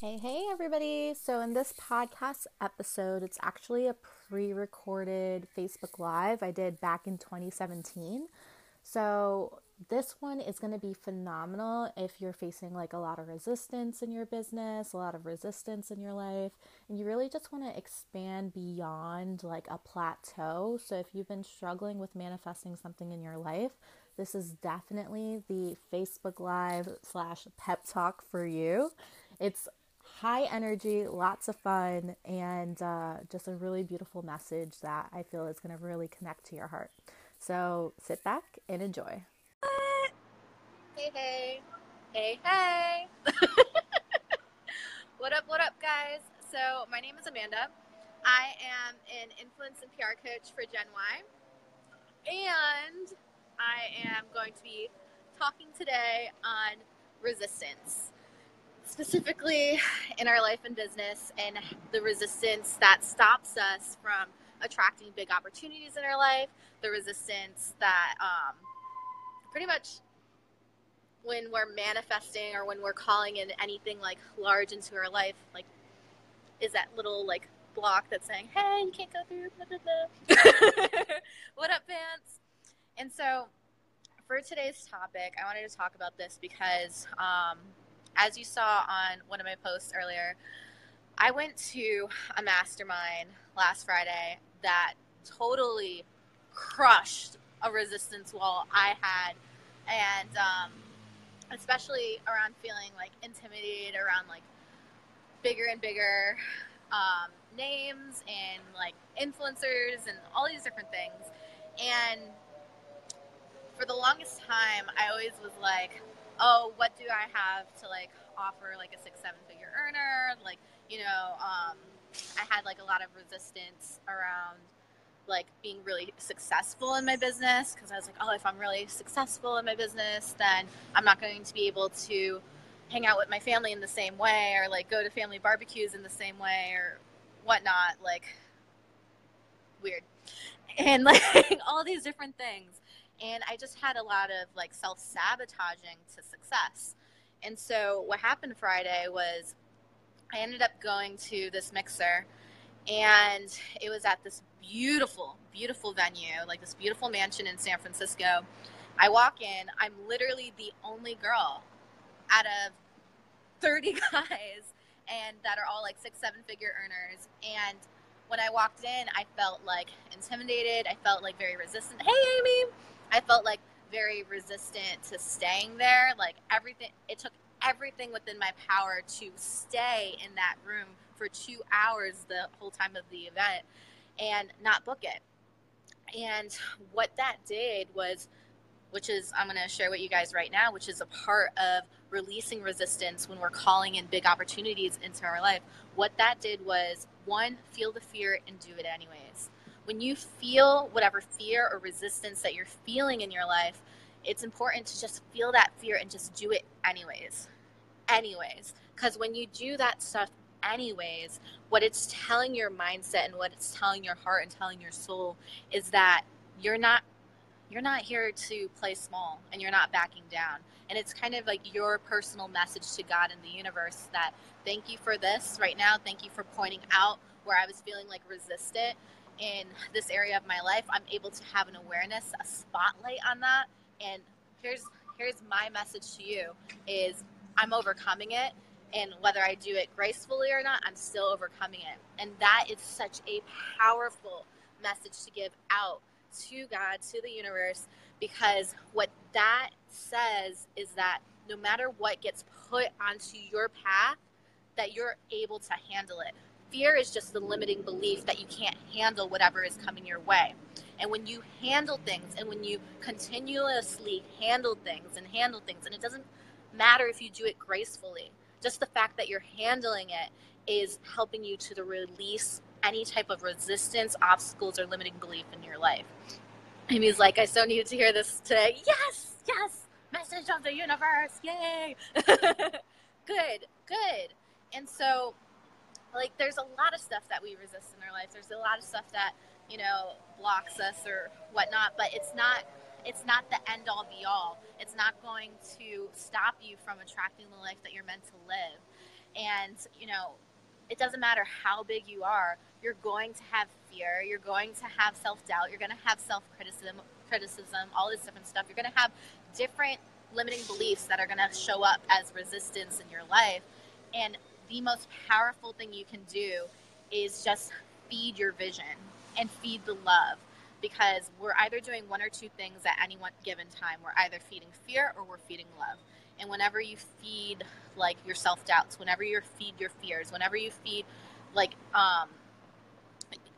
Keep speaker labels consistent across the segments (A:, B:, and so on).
A: Hey, hey, everybody. So, in this podcast episode, it's actually a pre recorded Facebook Live I did back in 2017. So, this one is going to be phenomenal if you're facing like a lot of resistance in your business, a lot of resistance in your life, and you really just want to expand beyond like a plateau. So, if you've been struggling with manifesting something in your life, this is definitely the Facebook Live slash pep talk for you. It's high energy, lots of fun, and uh, just a really beautiful message that I feel is going to really connect to your heart. So sit back and enjoy.
B: Hey, hey, hey, hey. what up, what up, guys? So, my name is Amanda. I am an influence and PR coach for Gen Y, and I am going to be talking today on resistance specifically in our life and business and the resistance that stops us from attracting big opportunities in our life, the resistance that um, pretty much when we're manifesting or when we're calling in anything like large into our life, like is that little like block that's saying, "Hey, you can't go through." Blah, blah, blah. what up, fans? And so, for today's topic, I wanted to talk about this because um, as you saw on one of my posts earlier, I went to a mastermind last Friday that totally crushed a resistance wall I had. And um, especially around feeling like intimidated around like bigger and bigger um, names and like influencers and all these different things. And for the longest time, I always was like, oh, what do I have to like offer like a six, seven figure earner? Like, you know, um, I had like a lot of resistance around like being really successful in my business because I was like, oh, if I'm really successful in my business, then I'm not going to be able to hang out with my family in the same way or like go to family barbecues in the same way or whatnot. Like, weird. And like all these different things and I just had a lot of like self sabotaging to success. And so what happened Friday was I ended up going to this mixer and it was at this beautiful, beautiful venue, like this beautiful mansion in San Francisco. I walk in, I'm literally the only girl out of 30 guys and that are all like six, seven figure earners. And when I walked in, I felt like intimidated. I felt like very resistant. Hey, Amy, I felt like very resistant to staying there. Like everything, it took everything within my power to stay in that room for two hours the whole time of the event and not book it. And what that did was, which is, I'm going to share with you guys right now, which is a part of releasing resistance when we're calling in big opportunities into our life. What that did was, one, feel the fear and do it anyways when you feel whatever fear or resistance that you're feeling in your life, it's important to just feel that fear and just do it anyways. Anyways. Because when you do that stuff anyways, what it's telling your mindset and what it's telling your heart and telling your soul is that you're not you're not here to play small and you're not backing down. And it's kind of like your personal message to God and the universe that thank you for this right now. Thank you for pointing out where I was feeling like resistant in this area of my life, I'm able to have an awareness, a spotlight on that. And here's here's my message to you is I'm overcoming it and whether I do it gracefully or not, I'm still overcoming it. And that is such a powerful message to give out to God, to the universe, because what that says is that no matter what gets put onto your path, that you're able to handle it fear is just the limiting belief that you can't handle whatever is coming your way. And when you handle things and when you continuously handle things and handle things, and it doesn't matter if you do it gracefully, just the fact that you're handling it is helping you to release any type of resistance, obstacles, or limiting belief in your life. And he's like, I so needed to hear this today. Yes, yes, message of the universe. Yay. good, good. And so like there's a lot of stuff that we resist in our life there's a lot of stuff that you know blocks us or whatnot but it's not it's not the end all be all it's not going to stop you from attracting the life that you're meant to live And, you know, it doesn't matter how big you are, you're going to have fear, you're going to have self doubt, you're going to have self criticism, criticism, all this different stuff. You're going to have different limiting beliefs that are going to show up as resistance in your life. And the most powerful thing you can do is just feed your vision and feed the love because we're either doing one or two things at any one given time. We're either feeding fear or we're feeding love. And whenever you feed like your self doubts, whenever you feed your fears, whenever you feed like um,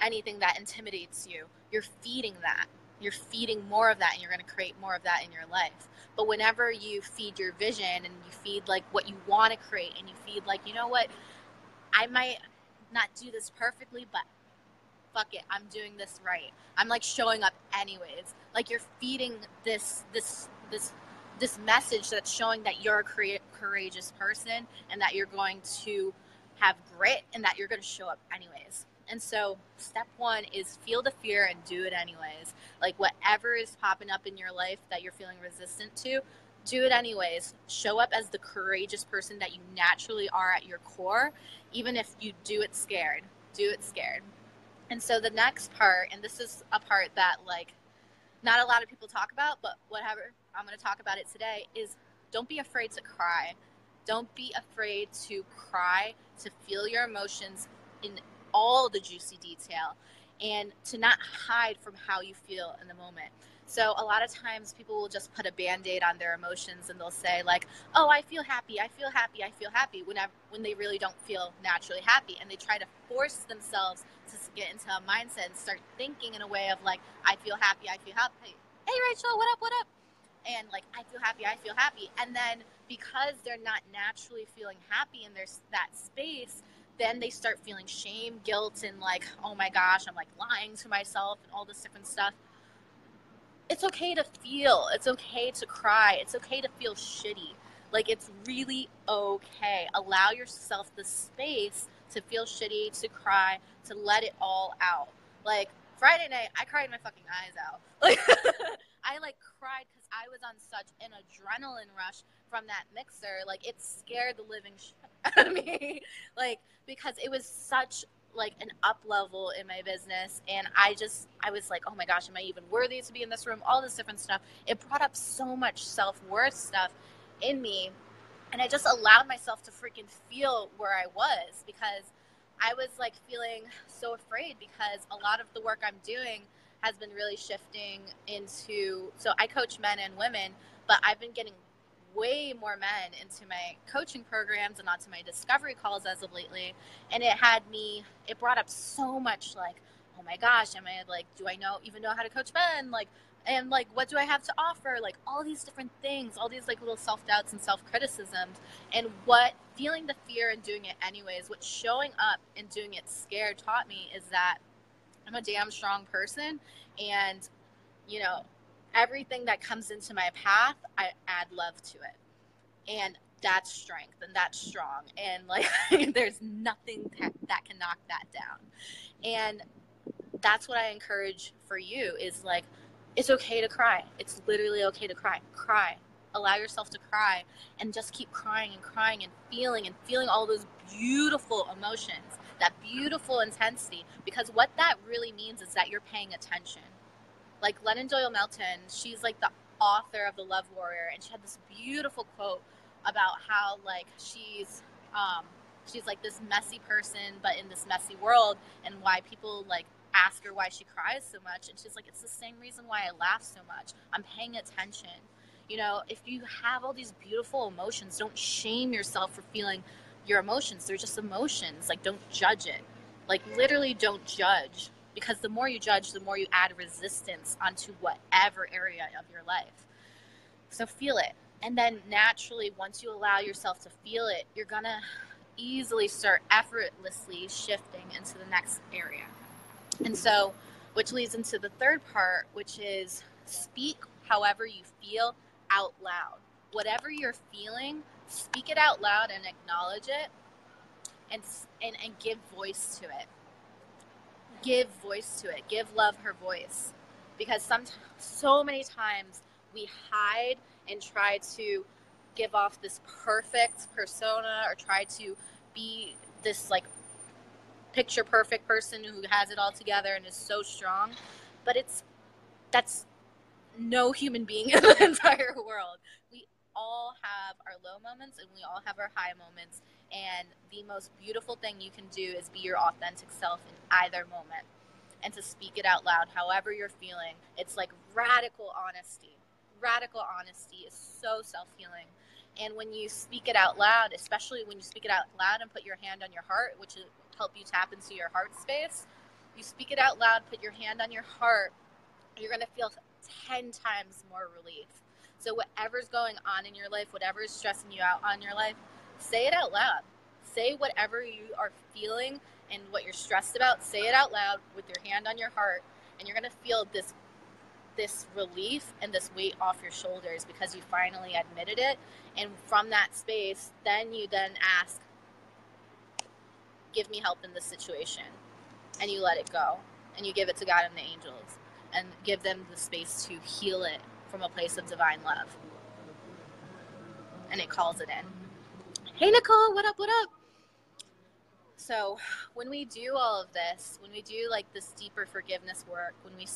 B: anything that intimidates you, you're feeding that. You're feeding more of that, and you're going to create more of that in your life. But whenever you feed your vision and you feed like what you want to create, and you feed like, you know what, I might not do this perfectly, but fuck it, I'm doing this right. I'm like showing up anyways. Like you're feeding this this this this message that's showing that you're a courageous person and that you're going to have grit and that you're going to show up anyways. And so, step one is feel the fear and do it anyways. Like, whatever is popping up in your life that you're feeling resistant to, do it anyways. Show up as the courageous person that you naturally are at your core, even if you do it scared. Do it scared. And so, the next part, and this is a part that, like, not a lot of people talk about, but whatever, I'm going to talk about it today, is don't be afraid to cry. Don't be afraid to cry, to feel your emotions in all the juicy detail, and to not hide from how you feel in the moment. So a lot of times people will just put a band-aid on their emotions and they'll say like, "Oh, I feel happy. I feel happy. I feel happy." Whenever when they really don't feel naturally happy and they try to force themselves to get into a mindset and start thinking in a way of like, "I feel happy. I feel happy." Hey, Rachel, what up? What up? And like, "I feel happy. I feel happy." And then because they're not naturally feeling happy in there's that space, then they start feeling shame, guilt, and like, "Oh my gosh, I'm like lying to myself and all this different stuff." it's okay to feel. It's okay to cry. It's okay to feel shitty. Like it's really okay. Allow yourself the space to feel shitty, to cry, to let it all out. Like Friday night, I cried my fucking eyes out. Like I like cried because I was on such an adrenaline rush from that mixer. Like it scared the living shit me. like because it was such like an up level in my business and i just i was like oh my gosh am i even worthy to be in this room all this different stuff it brought up so much self-worth stuff in me and i just allowed myself to freaking feel where i was because i was like feeling so afraid because a lot of the work i'm doing has been really shifting into so i coach men and women but i've been getting way more men into my coaching programs and onto my discovery calls as of lately. And it had me, it brought up so much like, oh my gosh, am I like, do I know, even know how to coach men? Like, and like, what do I have to offer? Like, all these different things, all these like little self doubts and self criticisms. And what feeling the fear and doing it anyways, what showing up and doing it scared taught me is that I'm a damn strong person. And, you know, everything that comes into my path, I add love to it. And that's strength and that's strong. And like, there's nothing that, that can knock that down. And that's what I encourage for you is like, it's okay to cry. It's literally okay to cry. Cry. Allow yourself to cry and just keep crying and crying and feeling and feeling all those beautiful emotions, that beautiful intensity. Because what that really means is that you're paying attention like Glennon Doyle Melton, she's like the author of The Love Warrior, and she had this beautiful quote about how like she's um, she's like this messy person, but in this messy world, and why people like ask her why she cries so much, and she's like, it's the same reason why I laugh so much. I'm paying attention. You know, if you have all these beautiful emotions, don't shame yourself for feeling your emotions. They're just emotions. Like, don't judge it. Like, literally, don't judge because the more you judge, the more you add resistance onto whatever area of your life. So feel it. And then naturally, once you allow yourself to feel it, you're going to easily start effortlessly shifting into the next area. And so, which leads into the third part, which is speak however you feel out loud. Whatever you're feeling, speak it out loud and acknowledge it and, and, and give voice to it give voice to it, give love her voice. Because some, so many times we hide and try to give off this perfect persona or try to be this like picture perfect person who has it all together and is so strong, but it's that's no human being in the entire world. We all have our low moments and we all have our high moments. And the most beautiful thing you can do is be your authentic self in either moment and to speak it out loud, however you're feeling. It's like radical honesty. Radical honesty is so self healing. And when you speak it out loud, especially when you speak it out loud and put your hand on your heart, which will help you tap into your heart space, you speak it out loud, put your hand on your heart, you're going to feel 10 times more relief. So, whatever's going on in your life, whatever is stressing you out on your life, say it out loud. Say whatever you are feeling and what you're stressed about, say it out loud with your hand on your heart, and you're going to feel this this relief and this weight off your shoulders because you finally admitted it. And from that space then you then ask give me help in this situation. And you let it go. And you give it to god and the angels and give them the space to heal it from a place of divine love. And it calls it in hey nicole what up what up so when we do all of this when we do like this deeper forgiveness work when we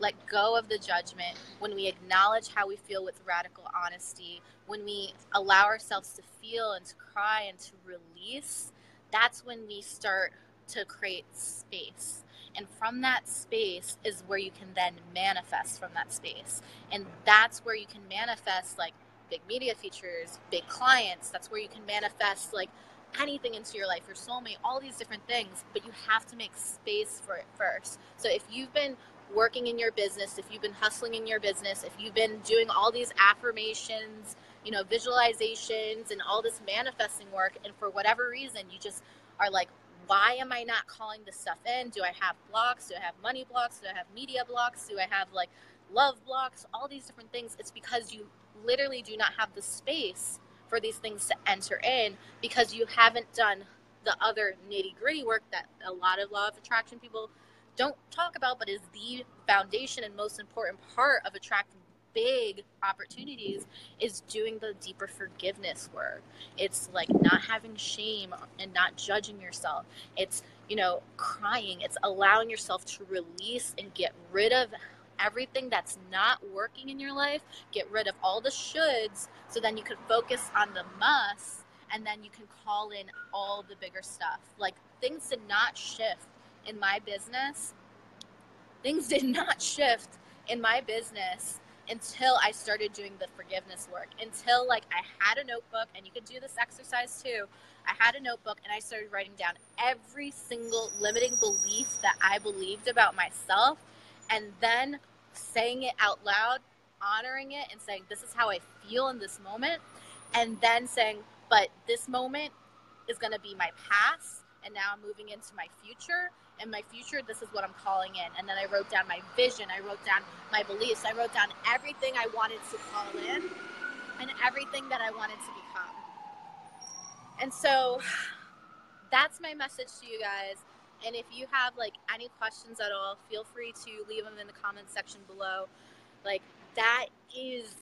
B: let go of the judgment, when we acknowledge how we feel with radical honesty, when we allow ourselves to feel and to cry and to release, that's when we start to create space. And from that space is where you can then manifest from that space. And that's where you can manifest like big media features, big clients. That's where you can manifest like anything into your life, your soulmate, all these different things, but you have to make space for it first. So if you've been working in your business, if you've been hustling in your business, if you've been doing all these affirmations, you know, visualizations and all this manifesting work, and for whatever reason, you just are like, why am I not calling this stuff in? Do I have blocks? Do I have money blocks? Do I have media blocks? Do I have like love blocks? All these different things. It's because you literally do not have the space for these things to enter in because you haven't done the other nitty gritty work that a lot of law of attraction people don't talk about, but is the foundation and most important part of attracting big opportunities is doing the deeper forgiveness work. It's like not having shame and not judging yourself. It's, you know, crying. It's allowing yourself to release and get rid of everything that's not working in your life, get rid of all the shoulds so then you can focus on the musts and then you can call in all the bigger stuff. Like things did not shift in my business, things did not shift in my business until I started doing the forgiveness work. Until like I had a notebook, and you can do this exercise too. I had a notebook and I started writing down every single limiting belief that I believed about myself, and then saying it out loud, honoring it, and saying, This is how I feel in this moment. And then saying, But this moment is going to be my past, and now I'm moving into my future in my future, this is what I'm calling in. And then I wrote down my vision, I wrote down my beliefs, I wrote down everything I wanted to call in and everything that I wanted to become. And so that's my message to you guys. And if you have like any questions at all, feel free to leave them in the comment section below. Like that is